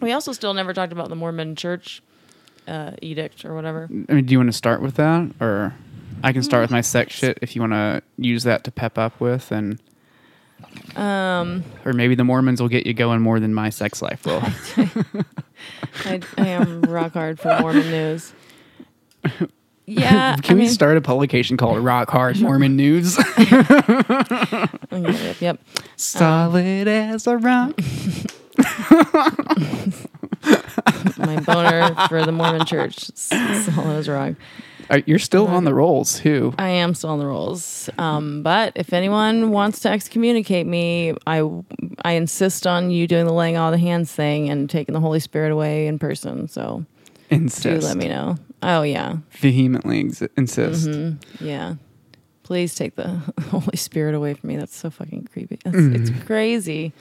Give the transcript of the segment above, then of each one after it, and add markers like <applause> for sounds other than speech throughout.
We also still never talked about the Mormon Church uh, edict or whatever. I mean, do you want to start with that, or I can start with my sex shit if you want to use that to pep up with, and Um, or maybe the Mormons will get you going more than my sex life will. <laughs> I, I am rock hard for Mormon news. Yeah, <laughs> can I we mean, start a publication called Rock Hard Mormon News? <laughs> Yep, yep. Solid as a rock. <laughs> My boner for the Mormon Church. It's, it's all as wrong. Uh, You're still on the rolls, too. I am still on the rolls. Um, but if anyone wants to excommunicate me, I I insist on you doing the laying all the hands thing and taking the Holy Spirit away in person. So do Insist. let me know. Oh yeah, Vehemently ex- insist. Mm-hmm. yeah. Please take the <laughs> Holy Spirit away from me. That's so fucking creepy. It's, Mm-hmm. it's crazy.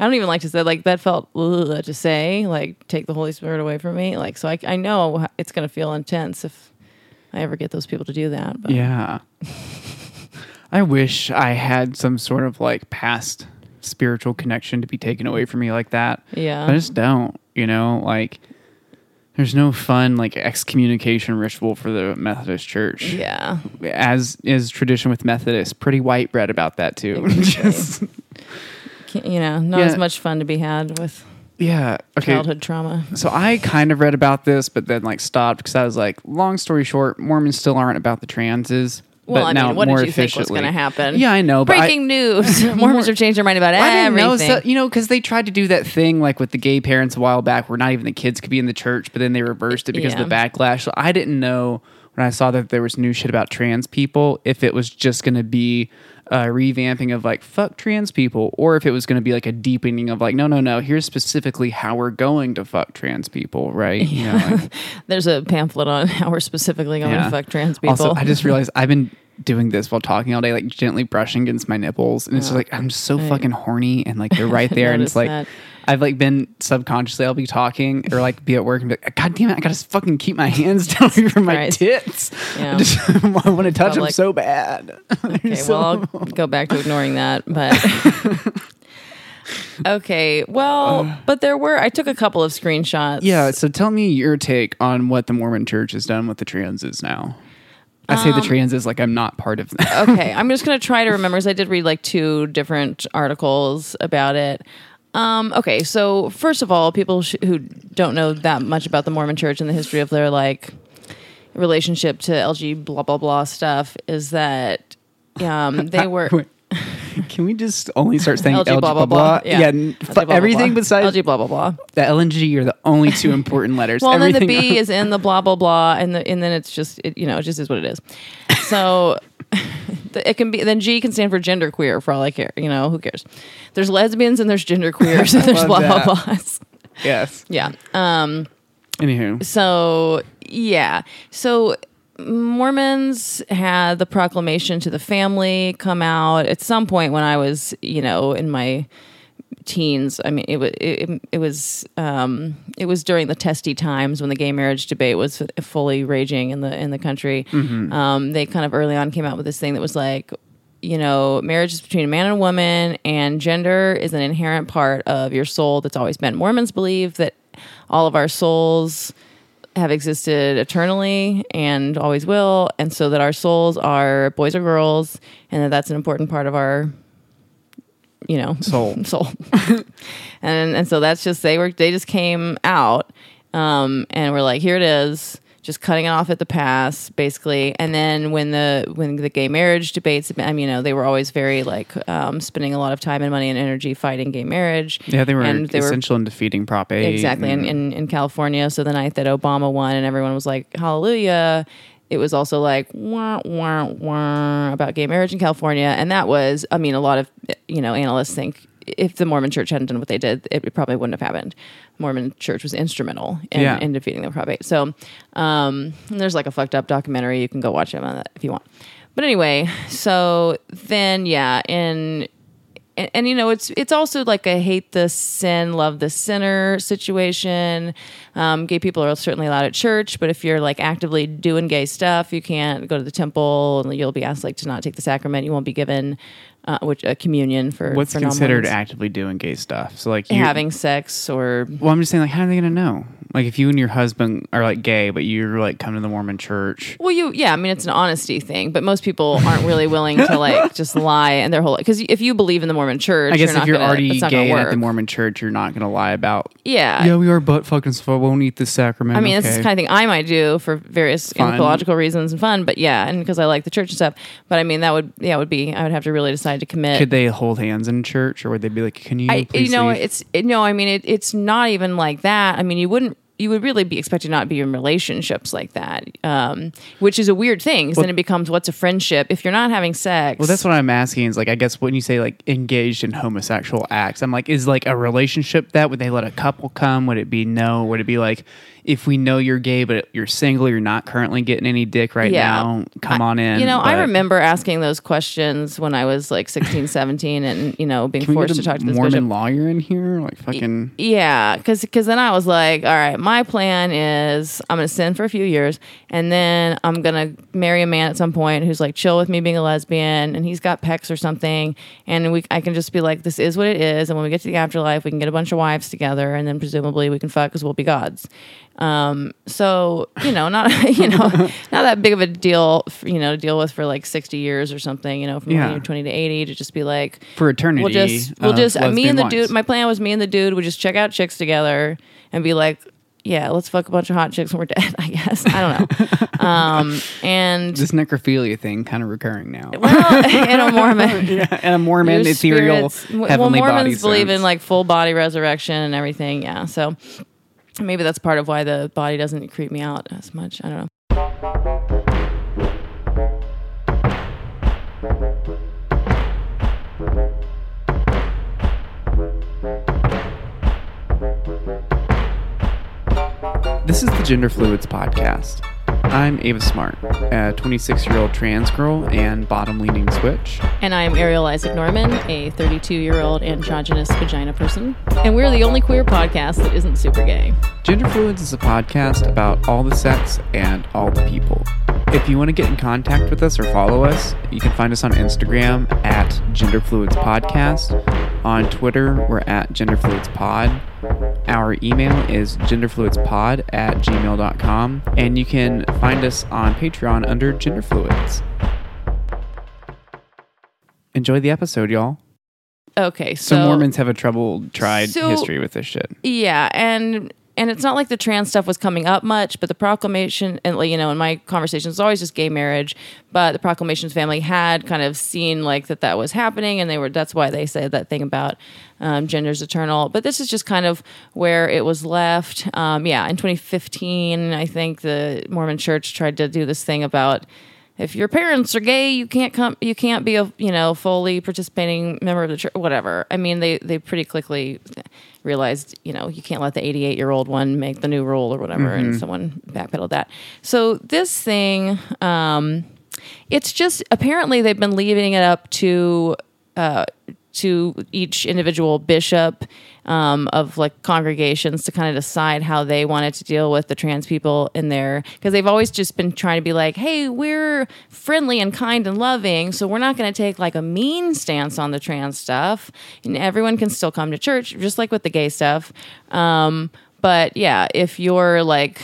I don't even like to say like that felt ugh, to say like take the Holy Spirit away from me. Like so I I know it's gonna feel intense if I ever get those people to do that. But Yeah. <laughs> I wish I had some sort of like past spiritual connection to be taken away from me like that. yeah. I just don't, you know, like there's no fun like excommunication ritual for the Methodist Church. yeah. As is tradition with Methodists, pretty white bread about that too. <laughs> Exactly. Just- you know, not Yeah. as much fun to be had with yeah. Okay. childhood trauma. So I kind of read about this, but then like stopped because I was like, long story short, Mormons still aren't about the transes. Well, but I now mean, what more did you think was going to happen? Yeah, I know. But I- Breaking news: <laughs> <laughs> Mormons have changed their mind about I didn't know, everything. so, you know, because they tried to do that thing like with the gay parents a while back, where not even the kids could be in the church, but then they reversed it because of the backlash. So I didn't know when I saw that there was new shit about trans people if it was just going to be a revamping of like fuck trans people, or if it was going to be like a deepening of like no, no, no. Here's specifically how we're going to fuck trans people, right? You know, like, <laughs> There's a pamphlet on how we're specifically going to fuck trans people. Also, I just realized I've been doing this while talking all day, like gently brushing against my nipples, and it's just oh, like I'm so I- fucking horny, and like they're right <laughs> there, and it's like that. I've like been subconsciously I'll be talking or like be at work and be like, God damn it, I gotta fucking keep my hands <laughs> down here from my Right. tits. Yeah. <laughs> I just I want to touch them so bad. okay, So- well, I'll go back to ignoring that, but. Okay, well, um, but there were I took a couple of screenshots. yeah. So tell me your take on what the Mormon Church has done with the transes now. I say Um, the transes like I'm not part of that. <laughs> okay, I'm just going to try to remember because I did read like two different articles about it. Um, okay, so first of all, people sh- who don't know that much about the Mormon Church and the history of their like relationship to LG blah blah blah stuff is that um, they <laughs> were. Can we just only start saying LG LG blah blah blah. Yeah, n- LG blah, blah, everything blah. besides LG blah blah blah. the L and G are the only two important letters. Well, and then the Everything B is in the blah blah blah, and the and then it's just it, you know it just is what it is. So <laughs> the- it can be then G can stand for gender queer for all I care. You know who cares? There's lesbians and there's gender queers and <laughs> there's blah that. blah blahs. yes. Yeah. Um. Anywho, So yeah. So Mormons had the proclamation to the family come out at some point when I was, you know, in my teens. I mean, it was it, it was um, it was during the testy times when the gay marriage debate was fully raging in the in the country. Um, they kind of early on came out with this thing that was like. You know, marriage is between a man and a woman, and gender is an inherent part of your soul that's always been. Mormons believe that all of our souls have existed eternally and always will, and so that our souls are boys or girls, and that that's an important part of our, you know, Soul. <laughs> soul. and and so that's just they were they just came out, um, and we're like, here it is, just cutting it off at the pass, basically. And then when the when the gay marriage debates, I mean, you know, they were always very like um, spending a lot of time and money and energy fighting gay marriage. yeah, they were and they were essential in defeating Prop 8. exactly in, and- in, in california so the night that obama won and everyone was like hallelujah it was also like wah, wah, wah, about gay marriage in california and that was i mean a lot of you know analysts think if the mormon church hadn't done what they did it probably wouldn't have happened mormon church was instrumental in, Yeah. in defeating the Prop 8 so um, and there's like a fucked up documentary. You can go watch it on that if you want. But anyway so then yeah in and, and you know it's it's also like a hate the sin love the sinner situation. Um, gay people are certainly allowed at church but if you're like actively doing gay stuff you can't go to the temple and you'll be asked like to not take the sacrament. You won't be given uh, which a communion for What's for considered non-Mormons. actively doing gay stuff? So like you having sex or Well, I'm just saying, like, how are they gonna know? Like, if you and your husband are like gay, but you're like come to the Mormon church, Well, you, yeah, I mean, it's an honesty thing, but most people aren't really willing to like <laughs> just lie and their whole because if you believe in the Mormon Church, I guess you're if you're gonna, already gay at the. Mormon church, you're not gonna lie about. yeah, Yeah, we are butt fucking, so I won't eat the sacrament. I mean, this is the kind of thing I might do for various Fun. anthropological reasons and fun, but yeah, and because I like the church and stuff. But I mean, that would yeah, would be I would have to really decide to commit. Could they hold hands in church, or would they be like, "Can you I, please you know, leave?" it's it, no. I mean, it, it's not even like that. I mean, you wouldn't. You would really be expected not to be in relationships like that, um, which is a weird thing. 'cause then it becomes what's a friendship if you're not having sex. Well, that's what I'm asking. Is like, I guess when you say like engaged in homosexual acts, I'm like, is like a relationship that would they let a couple come? Would it be no? Would it be like, if we know you're gay but you're single, you're not currently getting any dick right Yeah. now, come on in. You know, I remember asking those questions when I was like 16, 17 and, you know, being forced to talk to this Mormon bishop. lawyer in here? Like fucking. Yeah, because then I was like, all right, my plan is I'm going to sin for a few years, and then I'm going to marry a man at some point who's like chill with me being a lesbian, and he's got pecs or something, and we I can just be like, this is what it is, and when we get to the afterlife, we can get a bunch of wives together, and then presumably we can fuck because we'll be gods. Um, so you know, not <laughs> you know, <laughs> not that big of a deal, f- you know, to deal with for like 60 years or something, you know, from Yeah. when you're 20 to 80 to just be like, For eternity, We'll just we'll just me and the wives. dude. My plan was me and the dude would just check out chicks together and be like, yeah, let's fuck a bunch of hot chicks when we're dead. <laughs> I guess I don't know. <laughs> um, and this necrophilia thing kind of recurring now. <laughs> well, in a Mormon. and a Mormon ethereal well, heavenly body Mormons believe in like full body resurrection and everything. Yeah, so maybe that's part of why the body doesn't creep me out as much. I don't know. This is the Gender Fluids Podcast. I'm Ava Smart, a 26 year old trans girl and bottom leaning switch. And I'm Ariel Isaac Norman, a 32 year old androgynous vagina person. And we're the only queer podcast that isn't super gay. Gender Fluids is a podcast about all the sex and all the people. If you want to get in contact with us or follow us, you can find us on Instagram at Gender Fluids Podcast. On Twitter, we're at Gender Fluids Pod. Our email is genderfluidspod at gmail.com. And you can find us on Patreon under Gender Fluids. Enjoy the episode, y'all. Okay, so, So, Mormons have a troubled tried So- history with this shit. Yeah, and and it's not like the trans stuff was coming up much, but the proclamation and you know, in my conversations, it's always just gay marriage. But the proclamations family had kind of seen like that that was happening, and they were that's why they said that thing about um, gender's eternal. But this is just kind of where it was left. Um, yeah, in 2015, I think the Mormon Church tried to do this thing about if your parents are gay, you can't come. You can't be a you know fully participating member of the church. Whatever. I mean, they they pretty quickly realized you know you can't let the 88 year old one make the new rule or whatever, and someone backpedaled that. So this thing, um, it's just apparently they've been leaving it up to uh, to each individual bishop um, of like congregations to kind of decide how they wanted to deal with the trans people in there. Because they've always just been trying to be like hey we're friendly and kind and loving so we're not going to take like a mean stance on the trans stuff and everyone can still come to church just like with the gay stuff. Um, but yeah if you're like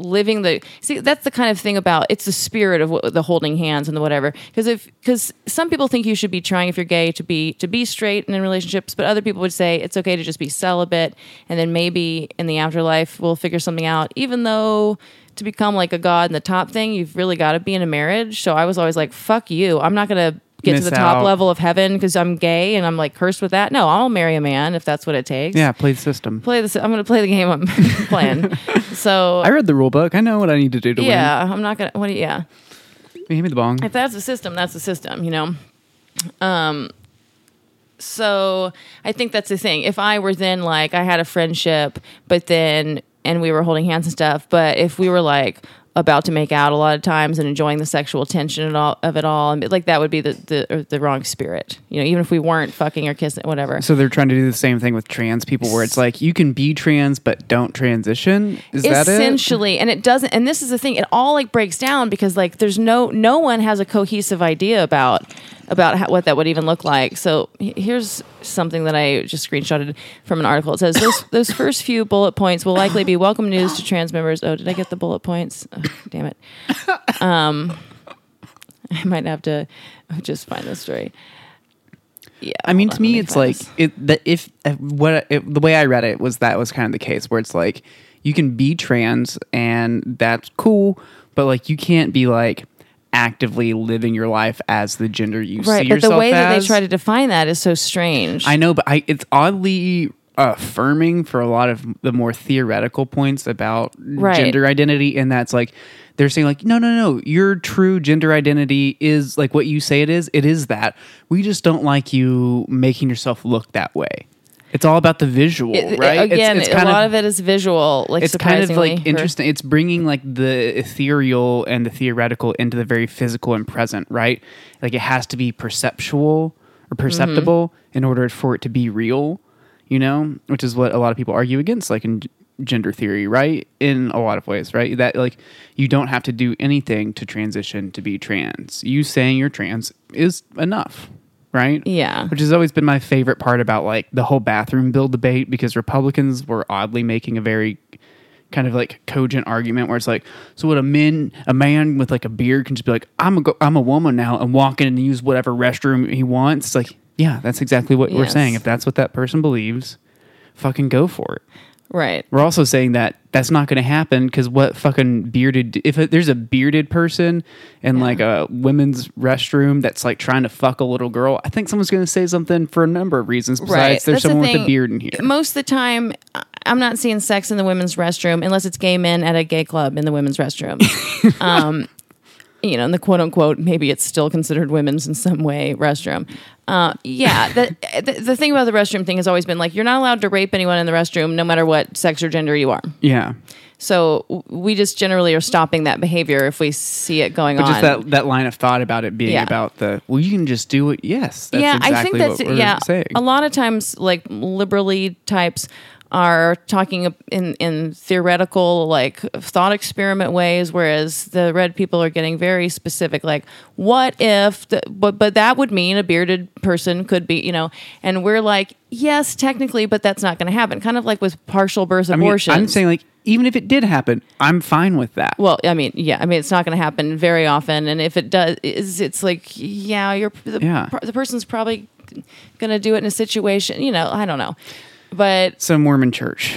living the see that's the kind of thing about it's the spirit of what, the holding hands and the whatever. Because if because some people think you should be trying if you're gay to be to be straight and in relationships but other people would say it's okay to just be celibate and then maybe in the afterlife we'll figure something out. Even though to become like a god and the top thing you've really got to be in a marriage. So i was always like fuck you. I'm not gonna get to the top out. level of heaven because i'm gay and i'm like cursed with that no i'll marry a man if that's what it takes Yeah, play the system. play this i'm gonna play the game i'm <laughs> playing <laughs> so I read the rule book. I know what I need to do to win. yeah, I'm not gonna. What? Do you, yeah. Hand me the bong. if that's the system, that's the system. You know. Um. So I think that's the thing. If I were then like I had a friendship, but then and we were holding hands and stuff, but if we were like about to make out a lot of times and enjoying the sexual tension and all, of it all, and like that would be the the the wrong spirit. You know, even if we weren't fucking or kissing, whatever. So they're trying to do the same thing with trans people, where it's like you can be trans but don't transition. Is that it? essentially and it doesn't and this is the thing it all like breaks down because like there's no no one has a cohesive idea about about how, what that would even look like. So here's something that I just screenshotted from an article. It says those <coughs> those first few bullet points will likely be welcome news to trans members. Oh, did I get the bullet points? Oh, damn it. Um, <laughs> I might have to just find the story. Yeah. I mean, hold to on, let me, it's like this. it. The, if uh, what it, the way I read it was that was kind of the case where it's like you can be trans and that's cool, but like you can't be like actively living your life as the gender you right, see but the way that they try to define that is so strange. I know, but I it's oddly affirming for a lot of the more theoretical points about Right. gender identity, and that's like they're saying like no no no your true gender identity is like what you say it is it is that we just don't like you making yourself look that way it's all about the visual It- right? It's- Again, it's, a kind lot of, of it is visual. Like it's kind of like interesting. It's bringing like the ethereal and the theoretical into the very physical and present right? Like it has to be perceptual or perceptible Mm-hmm. in order for it to be real you know which is what a lot of people argue against like in gender theory right? In a lot of ways right? That like you don't have to do anything to transition to be trans. You saying you're trans is enough right? Yeah. which has always been my favorite part about like the whole bathroom bill debate because republicans were oddly making a very kind of like cogent argument where it's like so what a man a man with like a beard can just be like i'm a go- i'm a woman now and walk in and use whatever restroom he wants. It's like yeah that's exactly what we're saying. If that's what that person believes fucking go for it right. we're also saying that that's not going to happen because what fucking bearded if there's a bearded person in Yeah. like a women's restroom that's like trying to fuck a little girl, I think someone's going to say something for a number of reasons. Besides, Right. there's That's the someone with a beard in here. Most of the time, I'm not seeing sex in the women's restroom unless it's gay men at a gay club in the women's restroom. <laughs> um, you know, in the quote unquote, maybe it's still considered women's in some way restroom. Uh, yeah, <laughs> the, the the thing about the restroom thing has always been like you're not allowed to rape anyone in the restroom, no matter what sex or gender you are. yeah, So w- we just generally are stopping that behavior if we see it going but on. just that that line of thought about it being Yeah. about the well, you can just do it. Yes, that's yeah, exactly I think that's what we're yeah. saying. A lot of times, like liberally types are talking in in theoretical, like thought experiment ways, whereas the red people are getting very specific. Like, what if? The, but but that would mean a bearded person could be, you know. And we're like, yes, technically, but that's not going to happen. Kind of like with partial birth I mean. I'm saying like even if it did happen, I'm fine with that. Well, I mean, yeah, I mean, it's not going to happen very often, and if it does, is it's like, yeah, you're the, Yeah. the person's probably going to do it in a situation, you know, I don't know, but so Mormon Church.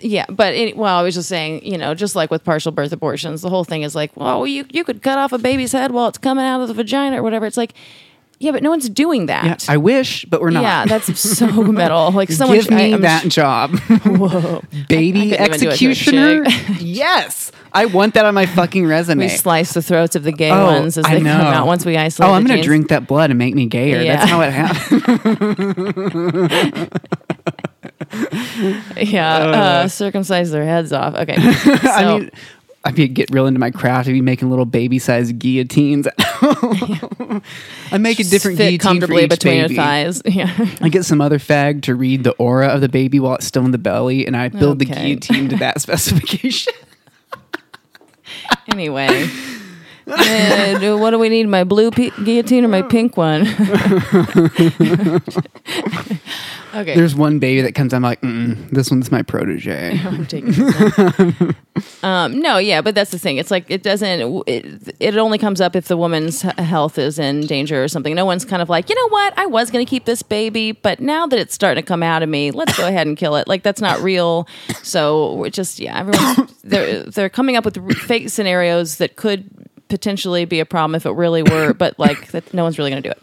yeah, but well, I was just saying, you know, just like with partial birth abortions, the whole thing is like, well, you you could cut off a baby's head while it's coming out of the vagina or whatever. It's like, yeah, but no one's doing that. Yeah, I wish, but we're not. Yeah, that's so <laughs> metal. Like someone Give me <laughs> <laughs> I- that sh- job. Whoa. Baby I couldn't even do it to a executioner. yes, I want that on my fucking resume. We slice the throats of the gay Oh, ones as I they come out once we isolate. Oh, I'm gonna genes. drink that blood and make me gayer. Yeah. That's how it happens. Yeah, uh, circumcise their heads off. Okay, <laughs> I mean, I'd be get real into my craft. I'd be making little baby-sized guillotines. <laughs> I make a different fit guillotine for comfortably each between baby. your thighs. <laughs> Yeah, I get some other fag to read the aura of the baby while it's still in the belly, and I build the guillotine to that specification. anyway. Uh, do- what do we need? My blue pi- guillotine or my pink one? <laughs> okay, There's one baby that comes. I'm like, Mm-mm, this one's my protege. <laughs> I'm taking this one. <laughs> um, no, yeah, but that's the thing. It's like it doesn't. It, it only comes up if the woman's h- health is in danger or something. No one's kind of like, you know what? I was going to keep this baby, but now that it's starting to come out of me, let's go ahead and kill it. Like that's not real. So we're just yeah, everyone's <coughs> they're they're coming up with r- fake scenarios that could potentially be a problem if it really were, <laughs> but like that, no one's really going to do it.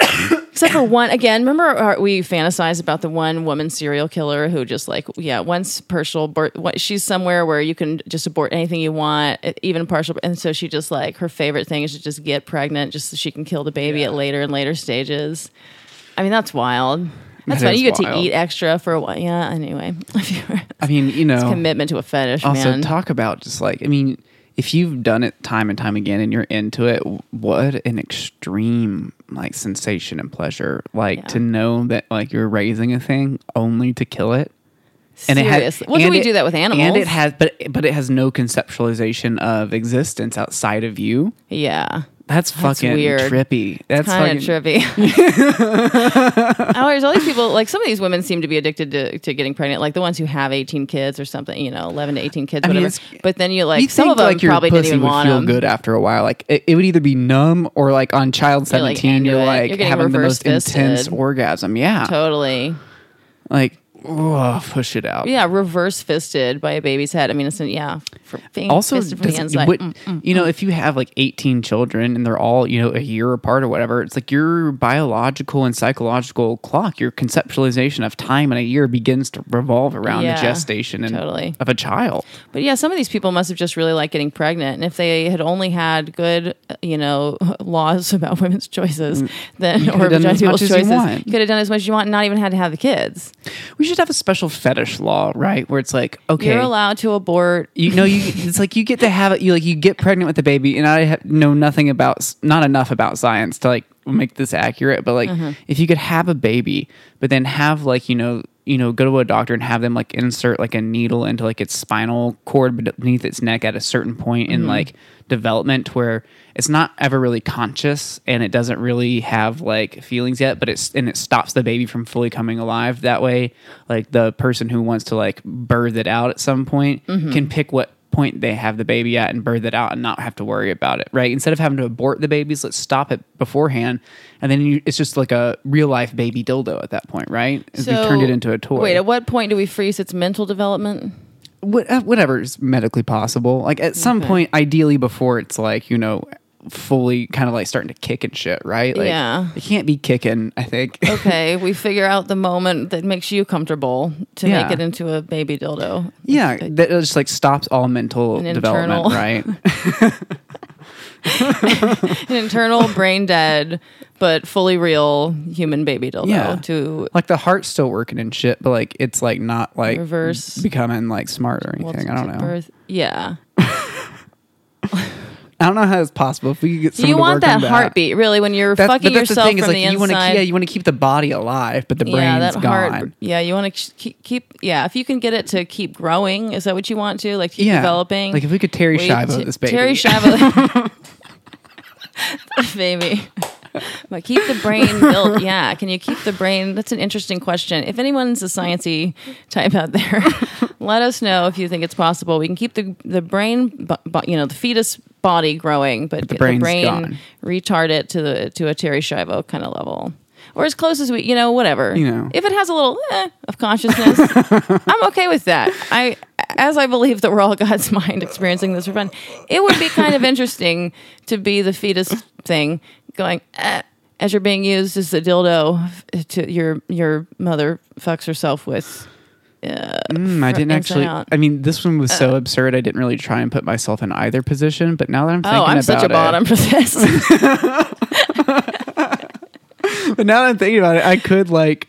<coughs> Except for one, again, remember our, we fantasized about the one woman serial killer who just like, yeah, once partial, she's somewhere where you can just abort anything you want, even partial. And so she just like, her favorite thing is to just get pregnant just so she can kill the baby at later and later stages. I mean, that's wild. That's That fine. You get wild. to eat extra for a while. Yeah, anyway. <laughs> I mean, you know, Commitment to a fetish, also man. talk about just like I mean, if you've done it time and time again and you're into it, what an extreme like sensation and pleasure. Like Yeah. to know that like you're raising a thing only to kill it. Seriously. well, do and we it- do that with animals? And it has, but but it has no conceptualization of existence outside of you. yeah. That's fucking weird. trippy. That's kind fucking of trippy. <laughs> oh, there's all these people. Like some of these women seem to be addicted to, to getting pregnant. Like the ones who have 18 kids or something. You know, 11 to 18 kids, I mean, whatever. it's- but then you like You some think, of them like your probably didn't even would feel them. good after a while. Like it, it would either be numb or like on child You're, like, seventeen, you're like You're having the most reverse-fisted. intense orgasm. Yeah, Totally. like oh, push it out. Yeah, reverse fisted by a baby's head. I mean, it's yeah, for Also, fisted from the inside. what- mm, mm. you know, mm. if you have like 18 children and they're all, you know, a year apart or whatever, it's like your biological and psychological clock, your conceptualization of time in a year begins to revolve around Yeah, the gestation and totally. of a child. But yeah, some of these people must have just really liked getting pregnant. And if they had only had good, you know, <laughs> laws about women's choices, mm. then or could've done vagina as much people's choices, you could have done as much as you want, and not even had to have the kids. We should have a special fetish law, right? Where it's like, okay, You're allowed to abort. you know, you it's like you get to have it. You like you get pregnant with the baby, and I have, know nothing about not enough about science to like make this accurate. But like, Mm-hmm. if you could have a baby, but then have like you know you know go to a doctor and have them like insert like a needle into like its spinal cord beneath its neck at a certain point in Mm-hmm. like development where it's not ever really conscious and it doesn't really have like feelings yet but it's and it stops the baby from fully coming alive that way like the person who wants to like birth it out at some point Mm-hmm. can pick what point they have the baby at and birth it out and not have to worry about it right? Instead of having to abort the babies let's stop it beforehand. And then you, it's just like a real life baby dildo at that point right? We turned it into a toy. Wait, at what point do we freeze its mental development? what, uh, whatever is medically possible. Like at some point, ideally before it's like you know fully kind of like starting to kick and shit, right? Like, Yeah. it can't be kicking. I think. <laughs> Okay, we figure out the moment that makes you comfortable to Yeah. make it into a baby dildo. yeah, that uh, just like stops all mental development, internal- right? <laughs> <laughs> An internal brain dead but fully real human baby dildo Yeah. to like the heart's still working and shit, but like it's like not like Reverse. becoming like smart or anything. I don't know. birth. Yeah. I don't know how it's possible. If we could get someone you to want work that on that. heartbeat, really, when you're That's, fucking but that's yourself the thing is from like the you want to inside. yeah you want to keep the body alive, but the brain's yeah, that gone. heart. Yeah, you want to keep, keep. Yeah, if you can get it to keep growing, is that what you want to? Like keep yeah, developing. Like if we could Terry Wait, Schiavo T- this baby. Terry Schiavo. <laughs> baby. But keep the brain built. <laughs> Yeah. Can you keep the brain? That's an interesting question. If anyone's a sciencey type out there, <laughs> let us know if you think it's possible. We can keep the the brain, bu- bu- you know, the fetus body growing, but, the the, brain gone. retard it to the to a Terry Schiavo kind of level. Or as close as we, you know, whatever. You know. if it has a little eh, of consciousness, <laughs> I'm okay with that. I, as I believe that we're all God's <laughs> mind experiencing this for fun, it would be kind of interesting to be the fetus thing going eh, as you're being used as the dildo to your your mother fucks herself with. Mm, I didn't actually. I mean, this one was so absurd. I didn't really try and put myself in either position. But now that I'm thinking Oh, I'm about such a it, bottom for this. <laughs> but now that I'm thinking about it, I could like,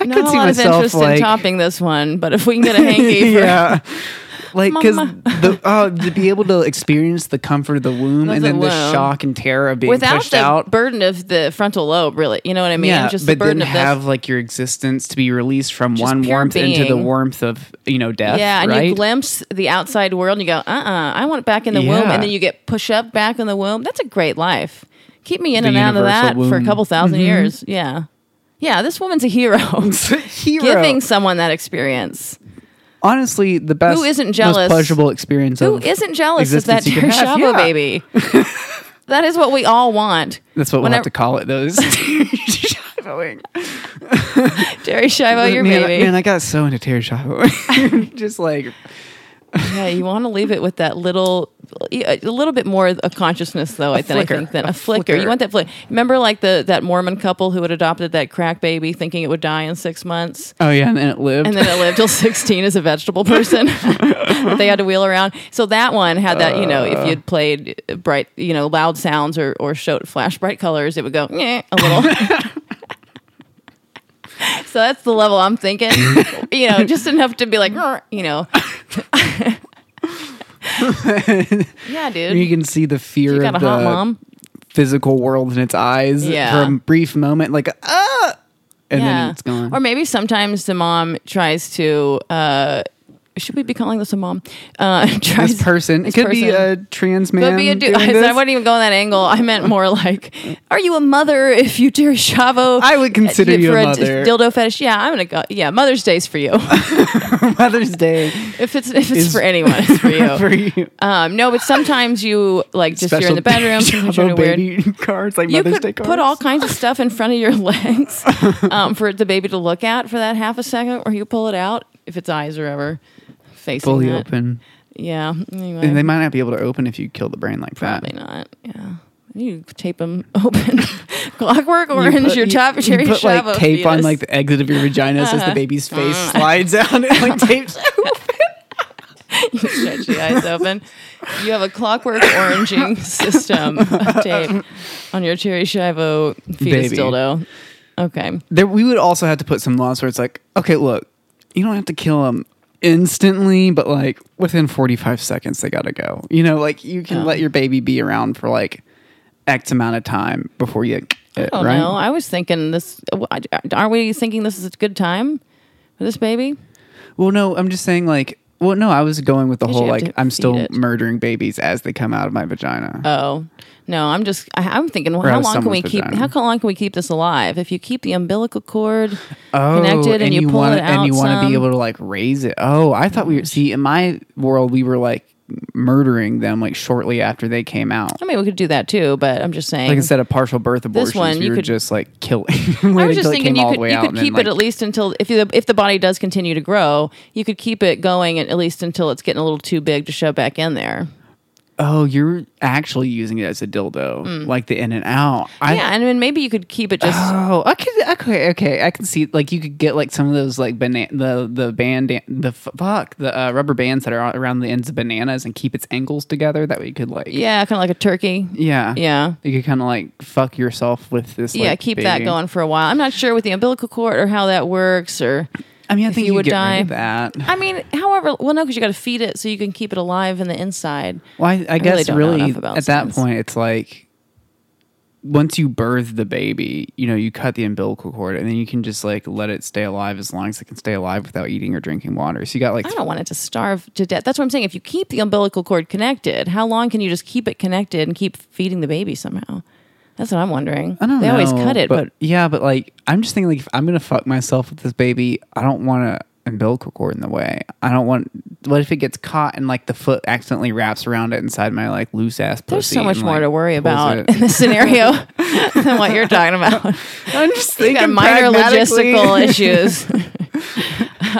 I Not could a see lot of myself interest like, in topping this one, but if we can get a hanky <laughs> for yeah, like because the oh to be able to experience the comfort of the womb Of and the then the womb. shock and terror of being without pushed the out. burden of the frontal lobe, really, you know what I mean? yeah, Just the but then burden of have like your existence to be released from Just one pure warmth into the being. warmth of you know death. Yeah, and right? you glimpse the outside world and you go, uh uh I want it back in the womb. Yeah. And then you get pushed up back in the womb. That's a great life. Keep me in The and out of universal that for a womb. Mm-hmm. couple 1000 years. Yeah. Yeah, this woman's a hero. <laughs> Hero. Giving someone that experience. Honestly the best, Who isn't most jealous? pleasurable experience. Who of isn't jealous of that Terry. Schiavo Yeah. baby? <laughs> that is what we all want. That's what we'll Whenever- have to call it. Those. Shivoing. Terry Schiavo, your man, baby. Man, I got so into Terry Schiavo. <laughs> Just like Yeah, you want to leave it with that little, a little bit more of consciousness, though. I, think, I think than A a, flicker. flicker. You want that flicker. Remember, like the that Mormon couple who had adopted that crack baby, thinking it would die in six months, oh yeah, and then it lived. and then it lived till sixteen as a vegetable person that <laughs> they had to wheel around. So that one had that. You know, if uh. you'd played bright, you know, loud sounds or or showed flash bright colors, it would go a little. <laughs> So that's the level I'm thinking, <laughs> you know, just enough to be like, you know, <laughs> yeah, dude. you can see the fear You got a of hot the mom. physical world in its eyes Yeah. for a brief moment, like ah, and then it's gone. Or maybe sometimes the mom tries to uh, should we be calling this a mom? Uh, <laughs> tries, This person, it this could be a person- trans man. Could be a dude. <laughs> I wasn't even going that angle. I meant more like, are you a mother if you Terry Schiavo? I would consider you for a d- mother. dildo fetish. Yeah, I'm gonna go. Yeah, Mother's Day's for you. <laughs> Mother's Day if it's if it's for anyone, it's for you. for you. Um, no, but sometimes you like just you're in the bedroom, sometimes you're in weird. cards like You Mother's could Day cards. put all kinds of stuff in front of your legs um, for the baby to look at for that half a second, or you pull it out if its eyes are ever facing fully that. open, Yeah. Anyway, and they might not be able to open if you kill the brain like that. probably that. not. Yeah. You tape them <laughs> open. Clockwork You Orange, put- your you- top you cherry put like Chavo tape on fetus. like the exit of your vagina as the uh-huh. baby's uh-huh. face slides out and like <laughs> tapes. <laughs> you stretch the eyes open. You have a clockwork oranging system of tape on your cherry Schiavo fetus Baby. dildo. Okay. there we would also have to put some laws where it's like, okay, look, you don't have to kill them instantly, but like within 45 seconds they got to go. You know, like you can Oh. let your baby be around for like X amount of time before you it, Oh right? no! I was thinking this. Are we thinking this is a good time for this baby? Well, no, I'm just saying like well, no, I was going with the whole like I'm still it. murdering babies as they come out of my vagina. Oh no! I'm just. I, I'm thinking. Well, how long can we keep? vagina. How long can we keep this alive? If you keep the umbilical cord oh, connected and, you, pull wanna, it out, and you want to be able to like raise it. Oh, I thought we were see in my world we were like murdering them like shortly after they came out. I mean, we could do that too, but I'm just saying. Like instead of partial birth abortions, one, we you were could- just like killing. <laughs> I was just thinking you could you could keep it at least until if the if the body does continue to grow, you could keep it going at, at least until it's getting a little too big to shove back in there. Oh, you're actually using it as a dildo, like the in and out. I, Mm. yeah, and then maybe you could keep it just. Oh, okay, okay, okay. I can see like you could get like some of those like banana the the band the fuck the uh, rubber bands that are around the ends of bananas and keep its angles together. That way you could like yeah, kind of like a turkey. yeah Yeah. You could kind of like fuck yourself with this. yeah, like, keep that going for a while. I'm not sure with the umbilical cord or how that works, or I mean, I think you you, would would get die. rid of that. I mean, however, well, no, because you got to feed it so you can keep it alive in the inside. Well, I, I guess don't really, about at that science. point, it's like once you birth the baby, you know, you cut the umbilical cord, and then you can just like let it stay alive as long as it can stay alive without eating or drinking water. So you got like I don't want it to starve to death. That's what I'm saying. If you keep the umbilical cord connected, how long can you just keep it connected and keep feeding the baby somehow? That's what I'm wondering. I don't they know. always cut it, but, yeah, but like I'm just thinking like if I'm gonna fuck myself with this baby, I don't want a umbilical cord in the way. I don't want. What if it gets caught and like the foot accidentally wraps around it inside my like loose ass? there's so much and, more like, to worry about in this scenario <laughs> than what you're talking about. <laughs> I'm just thinking minor logistical <laughs> issues.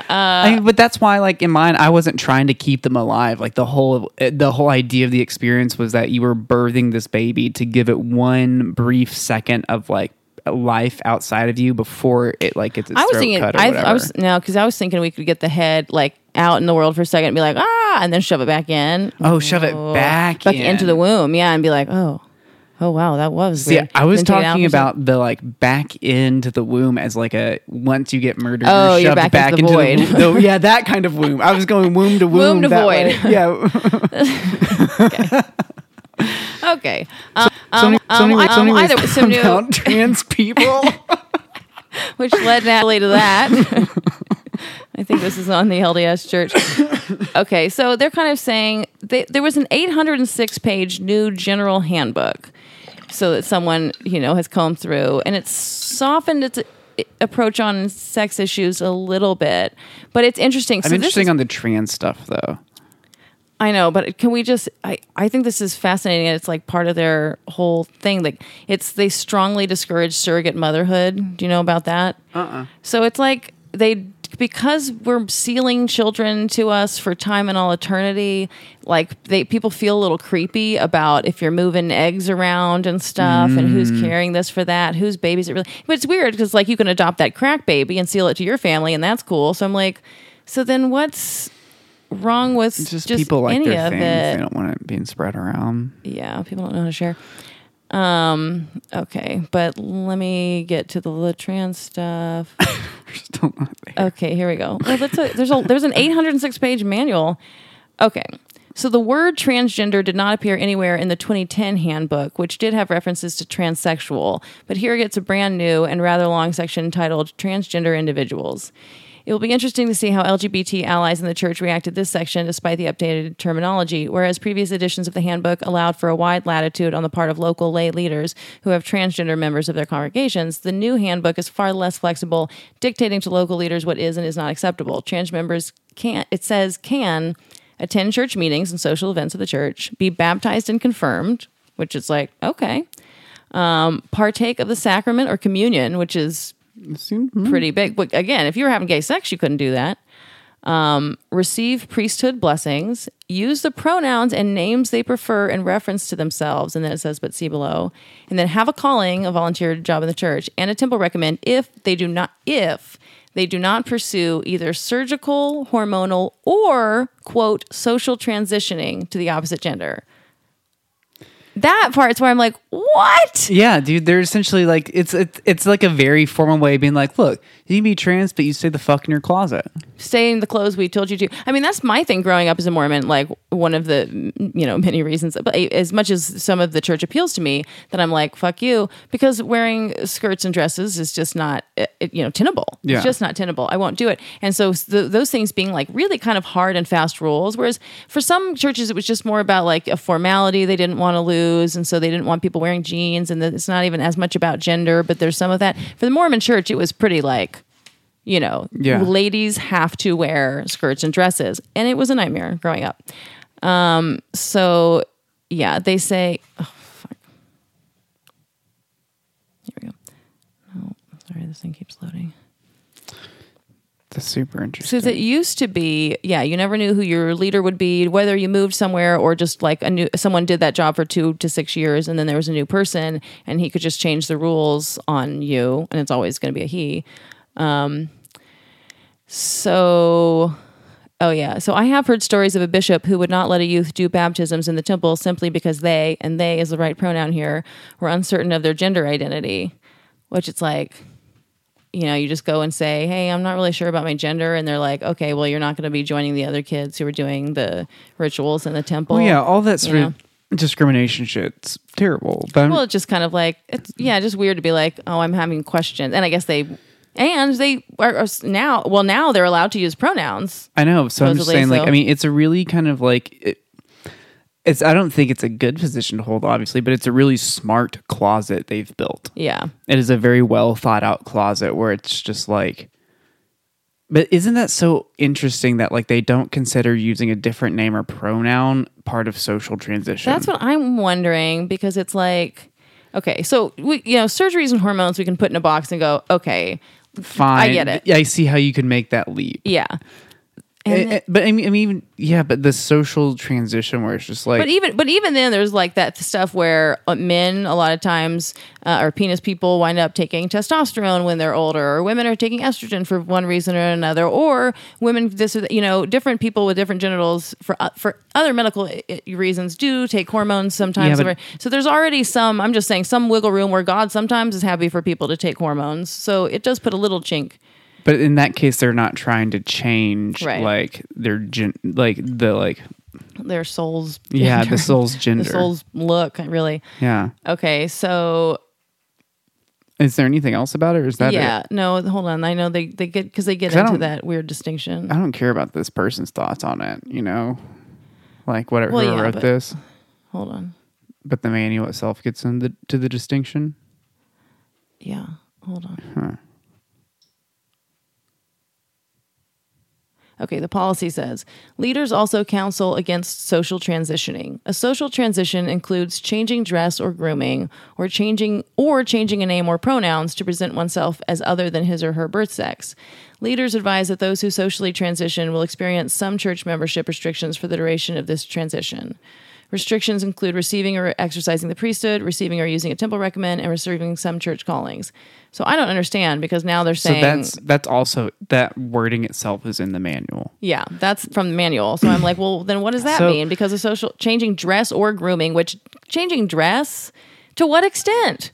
I mean, but that's why, like in mine, I wasn't trying to keep them alive. Like the whole, uh, the whole idea of the experience was that you were birthing this baby to give it one brief second of like life outside of you before it like gets its I was throat thinking, cut or I, whatever. I was no, because I was thinking we could get the head like out in the world for a second and be like ah, and then shove it back in. oh, shove it back, back in. into the womb, yeah, and be like oh, oh wow, that was. See, weird. I was Then take it out talking for a about the like back into the womb as like a once you get murdered, Oh, you're you're shoved back into the void. womb. No, yeah, that kind of womb. I was going womb to <laughs> womb, Womb to that void. way. Yeah. <laughs> <laughs> <laughs> Okay. Um, so, um, so um, anyways, either so new, <laughs> trans people. <laughs> which led Natalie to that. I think this is on the LDS Church. Okay, so they're kind of saying they, there was an 806 page new general handbook, so that someone you know has combed through, and it's softened its approach on sex issues a little bit, but it's interesting. I'm so interested is- on the trans stuff though. I know, but can we just? I I think this is fascinating. and It's like part of their whole thing. Like it's they strongly discourage surrogate motherhood. Do you know about that? Uh. uh So it's like they because we're sealing children to us for time and all eternity. Like they people feel a little creepy about if you're moving eggs around and stuff, and who's carrying this for that, whose baby's it really? But it's weird because like you can adopt that crack baby and seal it to your family, and that's cool. So I'm like, so then what's wrong with It's just, just people like any their of things. it. They don't want it being spread around. Yeah, people don't know how to share. Um, okay, but let me get to the, trans stuff. <laughs> Just don't there. Okay, here we go. Well, that's a, there's a there's an 806 page manual. Okay. So the word transgender did not appear anywhere in the 2010 handbook, which did have references to transsexual, but here it gets a brand new and rather long section titled Transgender Individuals. It will be interesting to see how LGBT allies in the church reacted to this section despite the updated terminology. Whereas previous editions of the handbook allowed for a wide latitude on the part of local lay leaders who have transgender members of their congregations, the new handbook is far less flexible, dictating to local leaders what is and is not acceptable. Trans members can it says can attend church meetings and social events of the church, be baptized and confirmed, which is like, okay. Um, partake of the sacrament or communion, which is Seem- pretty big. But again, if you were having gay sex, you couldn't do that. Um, receive priesthood blessings, use the pronouns and names they prefer in reference to themselves, and then it says, but see below, and then have a calling, a volunteer job in the church, and a temple recommend if they do not, if they do not pursue either surgical, hormonal, or quote social transitioning to the opposite gender. That part's where I'm like, what? Yeah, dude, they're essentially like it's it's it's like a very formal way of being like, look, you can be trans, but you stay the fuck in your closet. stay in the clothes we told you to. I mean, that's my thing growing up as a Mormon. Like one of the you know <laughs> many reasons, but as much as some of the church appeals to me, that I'm like fuck you because wearing skirts and dresses is just not uh, it, you know tenable. Yeah. It's just not tenable. I won't do it. And so th- those things being like really kind of hard and fast rules. Whereas for some churches, it was just more about like a formality they didn't want to lose, and so they didn't want people wearing jeans, and it's not even as much about gender, but there's some of that. For the Mormon church, it was pretty like you know, Yeah. ladies have to wear skirts and dresses. And it was a nightmare growing up. Um, so yeah, they say, oh, fuck. Here we go. Oh, sorry, this thing keeps loading. That's super interesting. Because it used to be, yeah, you never knew who your leader would be, whether you moved somewhere or just like a new someone did that job for two to six years, and then there was a new person, and he could just change the rules on you, and it's always going to be a he. Um, so, oh yeah, so I have heard stories of a bishop who would not let a youth do baptisms in the temple simply because they, and they is the right pronoun here, were uncertain of their gender identity, which it's like you know, you just go and say, "Hey, I'm not really sure about my gender," and they're like, "Okay, well, you're not going to be joining the other kids who are doing the rituals in the temple." well, yeah, all that sort you of discrimination shit's terrible. But Well, it's just kind of like it's yeah, just weird to be like, "Oh, I'm having questions," and I guess they and they are, are now. Well, now they're allowed to use pronouns. I know. So I'm just saying, like, so- I mean, it's a really kind of like it, it's. I don't think it's a good position to hold, obviously, but it's a really smart closet they've built. Yeah, It is a very well thought out closet where it's just like. But isn't that so interesting that like they don't consider using a different name or pronoun part of social transition? that's what I'm wondering because it's like, okay, so we you know surgeries and hormones we can put in a box and go, okay, fine. I get it. I see how you can make that leap. yeah. And Eh, eh, but I mean, I mean, even yeah, but the social transition where it's just like But even but even then, there's like that stuff where uh, men a lot of times uh, or penis people wind up taking testosterone when they're older, or women are taking estrogen for one reason or another, or women this or that, you know different people with different genitals for uh, for other medical i- reasons do take hormones sometimes. Yeah, but- so there's already some. I'm just saying some wiggle room where God sometimes is happy for people to take hormones. So it does put a little chink. But in that case, they're not trying to change Right. like their gen- like the like Their souls, yeah the soul's <laughs> gender. the soul's look really. yeah. Okay, so Is there anything else about it, or is that yeah, it? no, hold on. I know they they get because they get 'Cause I into don't- that weird distinction. I don't care about this person's thoughts on it. You know, like whatever Well, whoever yeah, wrote but- this, Hold on. but the manual itself gets into the to the distinction. Yeah, hold on. Huh. Okay, the policy says leaders also counsel against social transitioning. A social transition includes changing dress or grooming, or changing or changing a name or pronouns to present oneself as other than his or her birth sex. Leaders advise that those who socially transition will experience some church membership restrictions for the duration of this transition. Restrictions include receiving or exercising the priesthood, receiving or using a temple recommend, and receiving some church callings. So I don't understand because now they're So saying that's that's also that wording itself is in the manual. yeah, that's from the manual. So I'm like, well, then what does that So- mean? Because of social changing dress or grooming, which changing dress to what extent?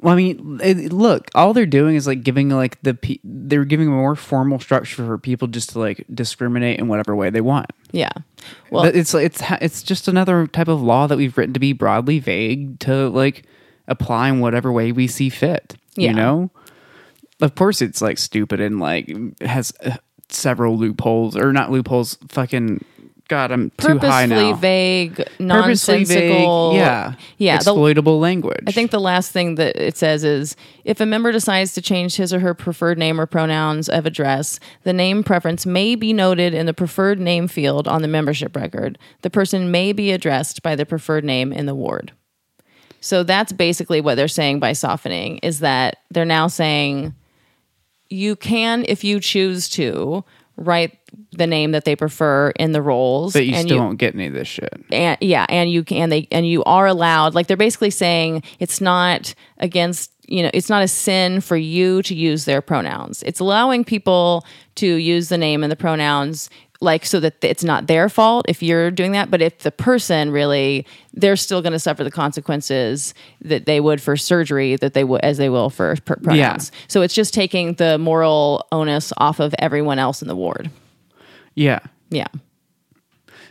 Well, I mean, it, look, all they're doing is like giving like the pe- they're giving a more formal structure for people just to like discriminate in whatever way they want. Yeah. Well, But it's it's it's just another type of law that we've written to be broadly vague to like apply in whatever way we see fit. Yeah. You know, of course it's like stupid and like has uh, several loopholes or not loopholes. Fucking God, I'm too high Purposely now. vague, Purposely nonsensical. vague, yeah, yeah. the- exploitable language. I think the last thing that it says is if a member decides to change his or her preferred name or pronouns of address, the name preference may be noted in the preferred name field on the membership record. The person may be addressed by the preferred name in the ward. So that's basically what they're saying by softening is that they're now saying you can, if you choose to, write the name that they prefer in the roles. but you and still won't get any of this shit. and yeah and you can they and you are allowed like they're basically saying it's not against you know it's not a sin for you to use their pronouns it's allowing people to use the name and the pronouns like so that it's not their fault if you're doing that but if the person really they're still going to suffer the consequences that they would for surgery that they would as they will for pr- pronouns so it's just taking the moral onus off of everyone else in the ward Yeah. yeah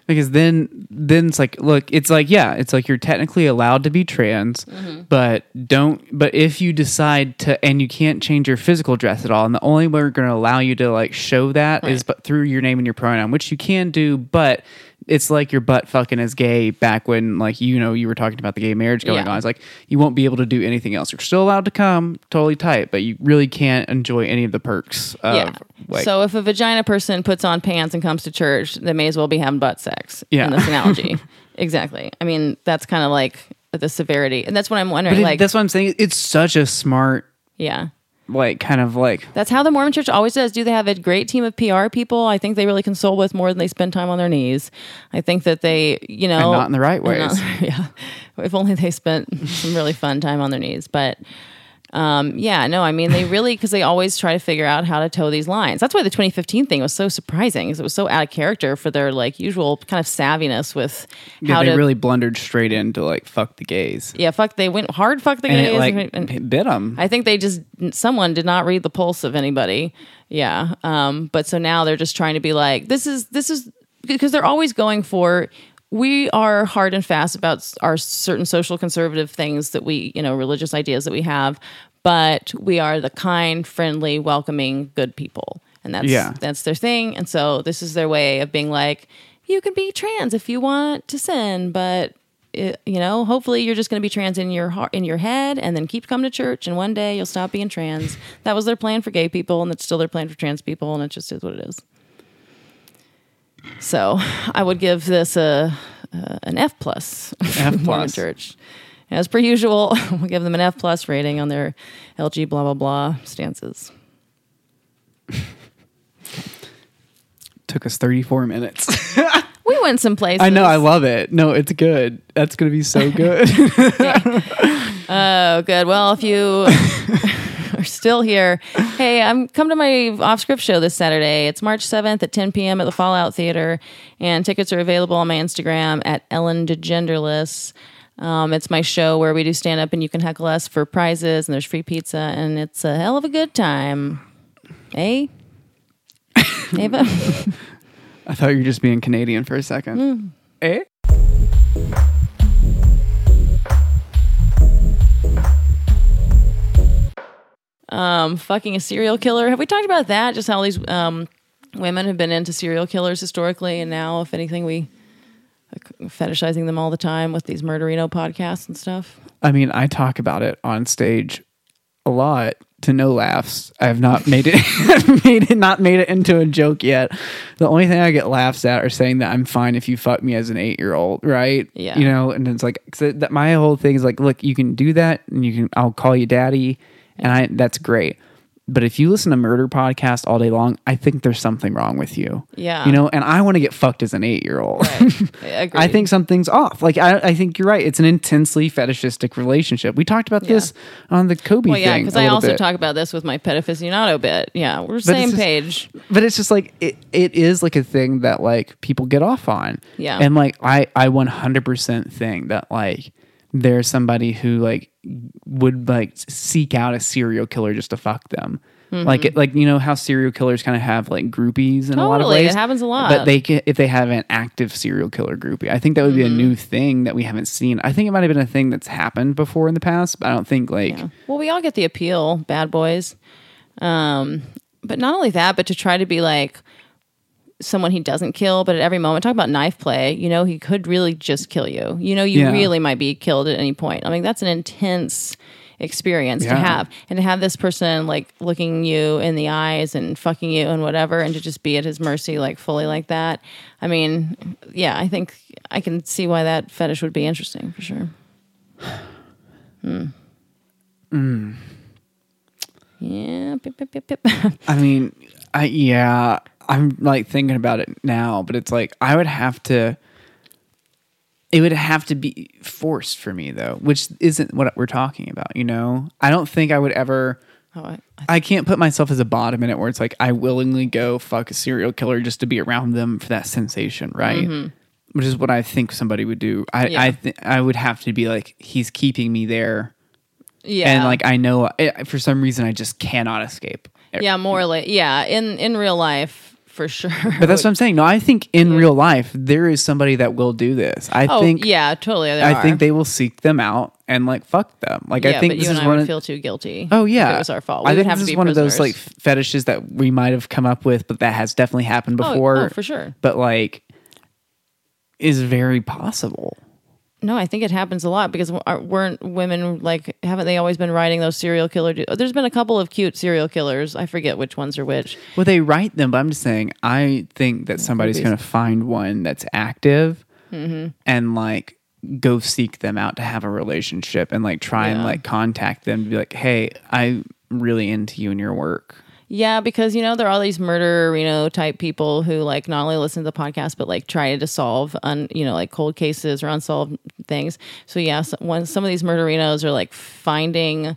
because then then it's like look it's like yeah it's like you're technically allowed to be trans Mm-hmm. but don't but if you decide to and you can't change your physical dress at all and the only way we're going to allow you to like show that is Right. but through your name and your pronoun which you can do but it's like your butt fucking is gay back when like you know you were talking about the gay marriage going Yeah. on it's like you won't be able to do anything else you're still allowed to come totally tight but you really can't enjoy any of the perks of yeah. like so if a vagina person puts on pants and comes to church, they may as well be having butt sex. Yeah. In this analogy, <laughs> exactly. I mean, that's kind of like the severity, and that's what I'm wondering. it- like, that's what i'm saying it's such a smart yeah, like kind of like that's how the Mormon Church always does. Do they have a great team of PR people? I think they really console with more than they spend time on their knees. I think that they, you know, And not in the right and not- ways. <laughs> yeah. If only they spent some really fun time on their knees, but. Um, yeah, no, I mean, they <laughs> really, because they always try to figure out how to toe these lines. That's why the 2015 thing was so surprising, because it was so out of character for their like usual kind of savviness with Yeah, how they to. really blundered straight into like fuck the gays, yeah, fuck, they went hard, fuck the and gays. it like and- it bit them. I think they just someone did not read the pulse of anybody. Yeah. Um, but so now they're just trying to be like, this is this is because they're always going for we are hard and fast about our certain social conservative things that we, you know, religious ideas that we have, but we are the kind, friendly, welcoming, good people. And that's Yeah. that's their thing. And so this is their way of being like, you can be trans if you want to sin, but it, you know, hopefully you're just going to be trans in your heart, in your head, and then keep coming to church, and one day you'll stop being trans. That was their plan for gay people, and it's still their plan for trans people, and it just is what it is. So, I would give this a, a an F plus. F plus. Church, as per usual. <laughs> We'll give them an F plus rating on their LG blah blah blah stances. Took us thirty four minutes. <laughs> We went some places. I know, I love it. No, it's good. That's gonna be so good. Oh, <laughs> good. Well, if you still here, hey, I'm come to my off script show this Saturday. It's March 7th at 10 p.m. at the Fallout Theater, and tickets are available on my Instagram at Ellen DeGenderless. Um, it's my show where we do stand up and you can heckle us for prizes, and there's free pizza, and it's a hell of a good time. Hey, Ava. <laughs> I thought you were just being Canadian for a second. Hmm. Eh? Um, fucking a serial killer. Have we talked about that? Just how these um, women have been into serial killers historically, and now, if anything, we like, fetishizing them all the time with these murderino podcasts and stuff. I mean, I talk about it on stage a lot to no laughs. I have not made it <laughs> made it not made it into a joke yet. The only thing I get laughs at are saying that I'm fine if you fuck me as an 8-year-old, right? Yeah. You know, and it's like 'cause that my whole thing is like, look, you can do that and you can I'll call you daddy and I that's great. But if you listen to murder podcast all day long, I think there's something wrong with you. Yeah. You know, and I want to get fucked as an 8-year-old. <laughs> I. I think something's off. Like I, I think you're right. It's an intensely fetishistic relationship. We talked about this on the Kobe Well, yeah, because I also bit. talk about this with my pet aficionado bit. Yeah, we're it's same just- page. but it's just like it, it is like a thing that like people get off on. Yeah. and like I I 100% think that like there's somebody who like would like seek out a serial killer just to fuck them. Like it, like you know how serial killers kind of have like groupies in a lot of Mm-hmm. Ways. it happens a lot. But they can, if they have an active serial killer groupie, I think that would be a Mm-hmm. new thing that we haven't seen. I think it might have been a thing that's happened before in the past, but I don't think like Well, we all get the appeal, bad boys. Um, but not only that, but to try to be like someone he doesn't kill, but at every moment, talk about knife play, you know, he could really just kill you. You know, you Yeah. really might be killed at any point. I mean, that's an intense experience to have. And to have this person like looking you in the eyes and fucking you and whatever, and to just be at his mercy, like fully like that. I mean, yeah, I think I can see why that fetish would be interesting for sure. Hmm. Yeah. Pip, pip, pip, pip. I mean, I yeah, I'm like thinking about it now, but it's like I would have to. It would have to be forced for me though, which isn't what we're talking about. You know, I don't think I would ever. oh, I, I I can't put myself as a bottom in it where it's like I willingly go fuck a serial killer just to be around them for that sensation, right? Which is what I think somebody would do. I Yeah. I th- I would have to be like he's keeping me there, yeah. and like I know eh, for some reason I just cannot escape. yeah, more like yeah, in in real life for sure. But that's what I'm saying. No, I think in real life there is somebody that will do this. I oh think yeah, totally. I are. think they will seek them out and like fuck them. Like yeah, I think but this you is and I one would of feel too guilty. Oh yeah, it was our fault. We I think have this to is one of those like fetishes that we might have come up with, but that has definitely happened Oh, before. oh, for sure. But like, is very possible. No, I think it happens a lot because weren't women like haven't they always been writing those serial killer? Du- There's been a couple of cute serial killers. I forget which ones are which. Well, they write them, but I'm just saying. I think that somebody's going to find one that's active Mm-hmm. and like go seek them out to have a relationship and like try and like contact them to be like, hey, I'm really into you and your work. Yeah, because you know there are all these murder, you know, type people who like not only listen to the podcast but like try to solve un, you know, like cold cases or unsolved things. So yeah, so when some of these murderinos are like finding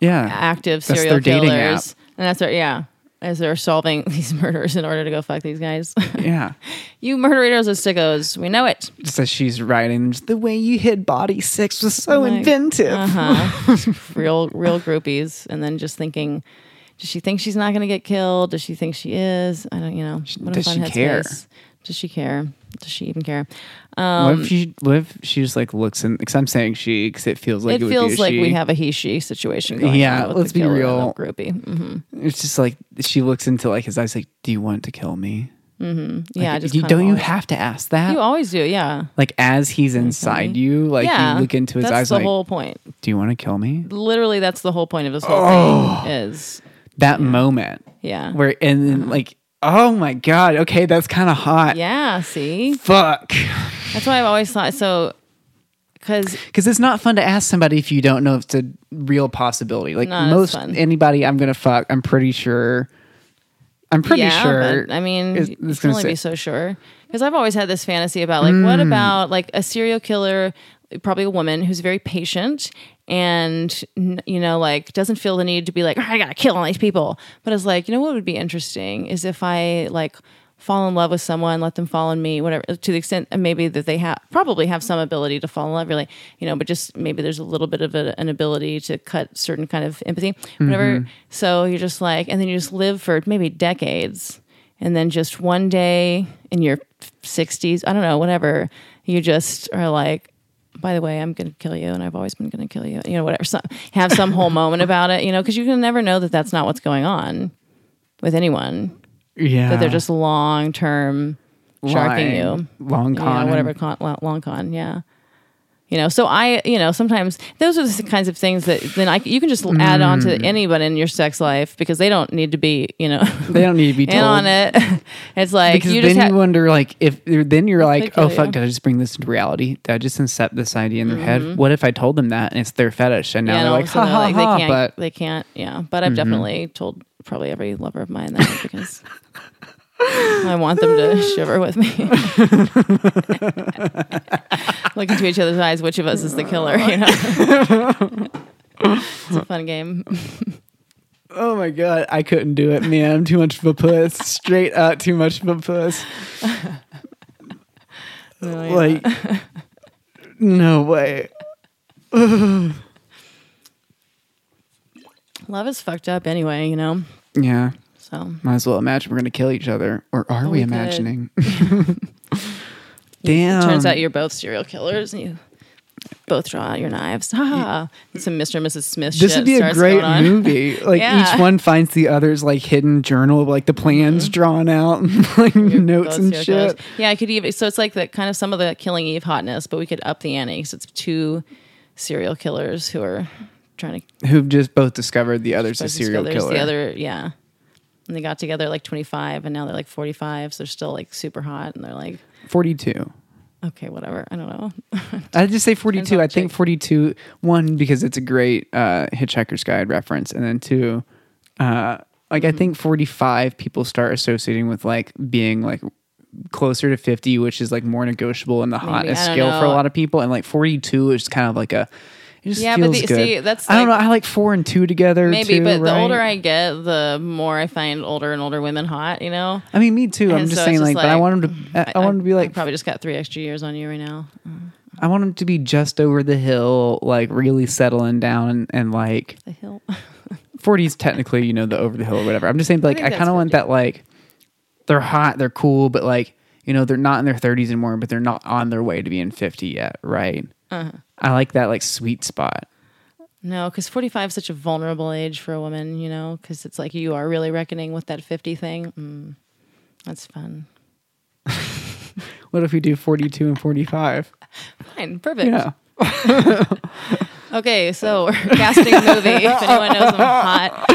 Yeah, active serial killers, and that's their yeah, as they're solving <laughs> these murders in order to go fuck these guys. <laughs> yeah. you murderinos are sickos. We know it. As she's writing, the way you hid body six was so Like, inventive. Uh-huh. <laughs> real, real groupies, and then just thinking, does she think she's not going to get killed? Does she think she is? I don't, you know. What does she care? headspace. Does she care? Does she even care? what Um, if she? What if she just like looks in? Because I'm saying she, because it feels like it, it feels like she. we have a he/she situation going Yeah, let's be real. groupie. hmm It's just like she looks into like his eyes, like, "Do you want to kill me?" Yeah, Like, just you don't you have to ask that. You always do, yeah. like as he's inside you, like yeah, you look into his that's eyes, the like, whole point. "Do you want to kill me?" Literally, that's the whole point of this whole Oh. thing. Is That moment yeah, where, and then like, oh my god, okay, that's kind of hot. yeah. See, Fuck. that's why I've always thought so. Because Because it's not fun to ask somebody if you don't know if it's a real possibility. Like most anybody I'm gonna fuck, I'm pretty sure. I'm pretty yeah, sure. but, I mean, you can only say- be so sure. Because I've always had this fantasy about like, Hmm. what about like a serial killer, probably a woman who's very patient and you know like doesn't feel the need to be like, "Oh, I gotta kill all these people. But it's like, you know what would be interesting is if I like fall in love with someone, let them fall in me, whatever. To the extent maybe that they have probably have some ability to fall in love, really, you know. But just maybe there's a little bit of a, an ability to cut certain kind of empathy, whatever. Mm-hmm. So you're just like, and then you just live for maybe decades and then just one day in your 60s i don't know whatever you just are like by the way i'm gonna kill you and i've always been gonna kill you you know whatever so, have some whole <laughs> moment about it you know because you can never know that that's not what's going on with anyone. Yeah, that they're just long term sharking you. Long con, yeah, whatever con, long con, yeah. You know, so I, you know, sometimes those are the kinds of things that then I you can just add on to Mm. anybody in your sex life because they don't need to be, you know, They don't need to be <laughs> in told. on it. <laughs> It's like because you then just you wonder like if then you're like oh fuck you. did i just bring this into reality did i just incept this idea in their head what if i told them that and it's their fetish and now Mm-hmm. yeah, they're and like ha they're like, ha they can't, but Mm-hmm. they can't, yeah. But I've definitely told probably every lover of mine that because <laughs> I want them to <laughs> shiver with me. <laughs> Look into each other's eyes. Which of us is the killer? You know, it's a <laughs> fun game. oh my god i couldn't do it man i'm too much of a puss straight out, too much of a puss yeah. like no way <sighs> Love is fucked up anyway, you know. yeah So might as well imagine we're gonna kill each other or are oh, we, Oh, we could. imagining <laughs> <laughs> damn turns out you're both serial killers, and you both draw out your knives. Ha ha. Some Mr. and Mrs. Smith. This would be a great movie. <laughs> Like Yeah. each one finds the other's like hidden journal, of like the plans mm-hmm. drawn out, and like notes and shit. killers. Yeah, I could even. So it's like the kind of some of the Killing Eve hotness, but we could up the ante. So it's two serial killers who are trying to Who've just both discovered the other's a serial killer. The other, yeah. And they got together like 25, and now they're like 45, so they're still like super hot, and they're like, Forty-two. okay, whatever. I don't know. <laughs> I'd just say 42. I think 42, one, because it's a great uh, Hitchhiker's Guide reference. And then two, uh, like, Mm-hmm. I think 45 people start associating with like being like closer to 50, which is like more negotiable in the hotness I don't scale for a lot of people. And like 42 is kind of like a, it just Yeah, but the- good. see, that's I don't know. I like four and two together. Maybe, too, but the right? older I get, the more I find older and older women hot, you know? I mean, me too. I'm And just so it's saying, just like, but I like- want him to. I, I want him to be like. probably just got three extra years on you right now. I want him to be just over the hill, like really settling down and, and like The hill. <laughs> 40 is technically, you know, the over the hill or whatever. I'm just saying, like, think I, that's kind of want 50. that, like, they're hot, they're cool, but like, you know, they're not in their 30s anymore, but they're not on their way to being 50 yet, right? Uh-huh. I like that, like, sweet spot. No, because 45 is such a vulnerable age for a woman, you know? Because it's like you are really reckoning with that 50 thing. Mm, that's fun. <laughs> What if we do 42 and 45? Fine, perfect. Yeah. <laughs> Okay, so we're casting a movie. If <laughs> anyone knows I'm hot,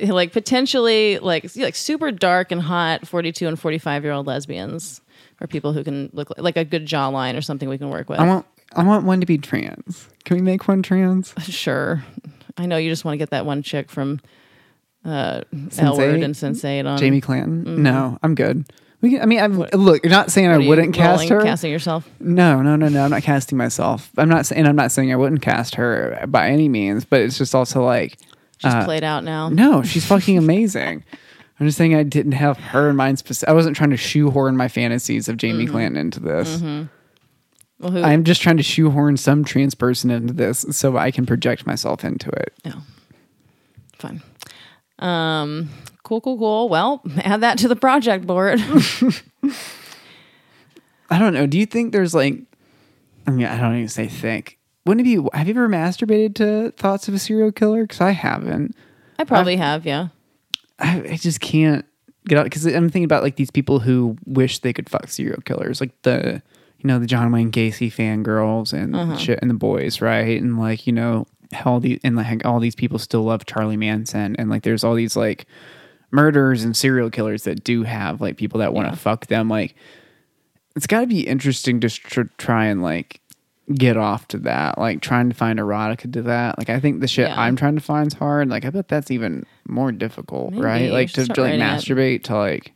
like potentially like like super dark and hot, forty-two and forty-five year old lesbians, or people who can look like, like a good jawline or something we can work with. I want, I want one to be trans. Can we make one trans? sure. I know you just want to get that one chick from uh, L Word and Sense8 on Jamie Clayton? No, I'm good. We can, I mean, I'm, look, you're not saying I Mm-hmm. Wouldn't cast her. Casting yourself. No, no, no, no. I'm not casting myself. I'm not saying I'm not saying I wouldn't cast her by any means, but it's just also like She's uh, played out now. No, she's fucking amazing. <laughs> I'm just saying I didn't have her in mind. Speci- I wasn't trying to shoehorn my fantasies of Jamie Clayton into this. Well, who? I'm just trying to shoehorn some trans person into this so I can project myself into it. No. Fun. Um, cool, cool, cool. Well, add that to the project board. <laughs> I don't know. Do you think there's like, I mean, I don't even say think. Wouldn't it be? Have you ever masturbated to thoughts of a serial killer? Because I haven't. I probably have, yeah. I, I just can't get out because I'm thinking about like these people who wish they could fuck serial killers, like the you know the John Wayne Gacy fangirls and uh-huh. shit, and the boys, right? And like you know how all these and like all these people still love Charlie Manson, and like there's all these like murderers and serial killers that do have like people that want to Yeah. fuck them. Like it's got to be interesting to tr- try and like get off to that like trying to find erotica to that like i think the shit Yeah. i'm trying to find is hard like i bet that's even more difficult Maybe. right like to, to like writing it. masturbate to like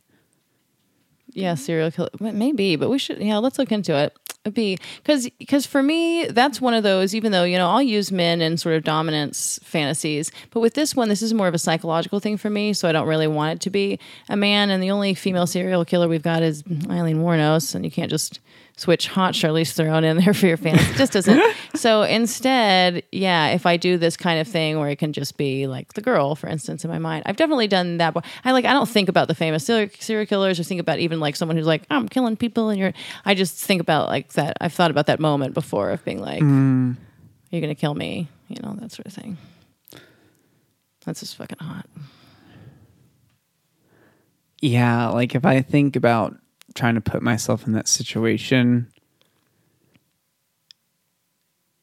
Yeah, mm-hmm. serial killer. Maybe, but we should. Yeah, let's look into it. It'd be because because for me, that's one of those. Even though you know, I'll use men in sort of dominance fantasies, but with this one, this is more of a psychological thing for me. So I don't really want it to be a man. And the only female serial killer we've got is Aileen Wuornos, and you can't just switch hot Charlize Theron in there for your fans. It just doesn't. <laughs> so instead, yeah, if I do this kind of thing where it can just be like the girl, for instance, in my mind, I've definitely done that. I like I don't think about the famous serial, killers or think about even like someone who's like I'm killing people and you're. I just think about like that. I've thought about that moment before of being like, mm. you're gonna kill me, you know, that sort of thing. That's just fucking hot. yeah like if i think about trying to put myself in that situation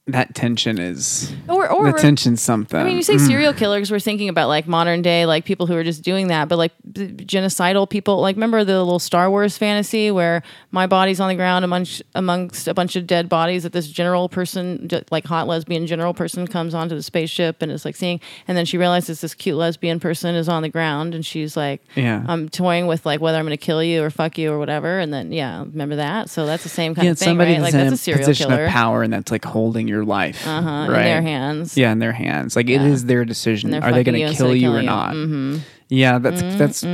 that tension is Or or the tension's something I mean, you say mm. serial killers. We're thinking about like modern day, like people who are just doing that, but like b- genocidal people. Like, remember the little Star Wars fantasy where my body's on the ground amongst amongst a bunch of dead bodies that this general person, like hot lesbian general person, comes onto the spaceship and is like seeing, and then she realizes this cute lesbian person is on the ground, and she's like, Yeah. I'm toying with like whether I'm going to kill you or fuck you or whatever, and then yeah, remember that? So that's the same kind yeah of thing, right? Like that's a serial killer. of power and that's like holding your life Uh-huh, right in their hands. yeah in their hands like it Yeah. is their decision they're they going to kill you or you. not Mm-hmm. yeah that's that's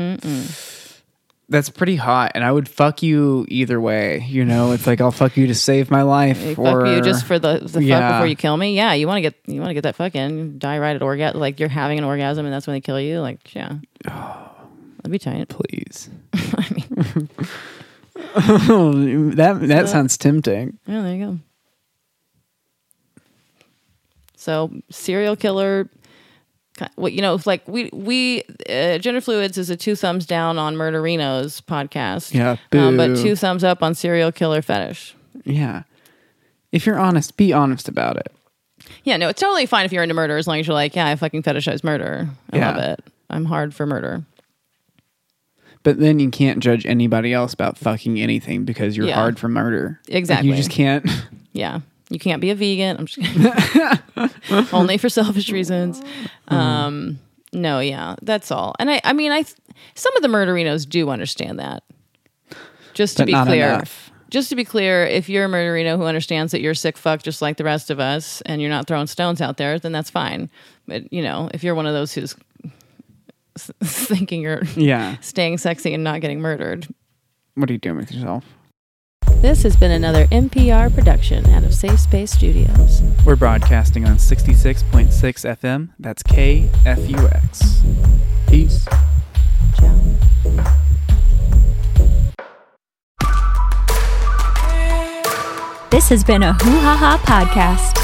that's pretty hot and i would fuck you either way you know it's like i'll fuck you to save my life Hey, or fuck you just for the, the fuck Yeah. before you kill me. Yeah, you want to get you want to get that fucking die right at orgasm. Like you're having an orgasm and that's when they kill you. Like yeah, <sighs> that'd be tight. please <laughs> <laughs> that that <laughs> sounds tempting Yeah, there you go. So serial killer. ki- What you know, like we we uh, gender fluids is a two thumbs down on Murderino's podcast. Yeah, um, but two thumbs up on serial killer fetish. Yeah. If you're honest, be honest about it. Yeah, no, it's totally fine if you're into murder as long as you're like, yeah, I fucking fetishize murder. I Yeah. love it. I'm hard for murder. But then you can't judge anybody else about fucking anything because you're Yeah. hard for murder. Like, Exactly. you just can't. <laughs> Yeah. You can't be a vegan. I'm just kidding. <laughs> Only for selfish reasons. Mm-hmm. Um, no, yeah, that's all. And I, I mean, I, some of the murderinos do understand that. Just to But be clear, enough. just to be clear, if you're a murderino who understands that you're a sick fuck just like the rest of us, and you're not throwing stones out there, then that's fine. But you know, if you're one of those who's <laughs> thinking you're yeah. <laughs> staying sexy and not getting murdered, What are you doing with yourself? This has been another NPR production out of Safe Space Studios. We're broadcasting on 66.6 FM. That's KFUX. Peace. Ciao. This has been a Hoo Ha Ha podcast.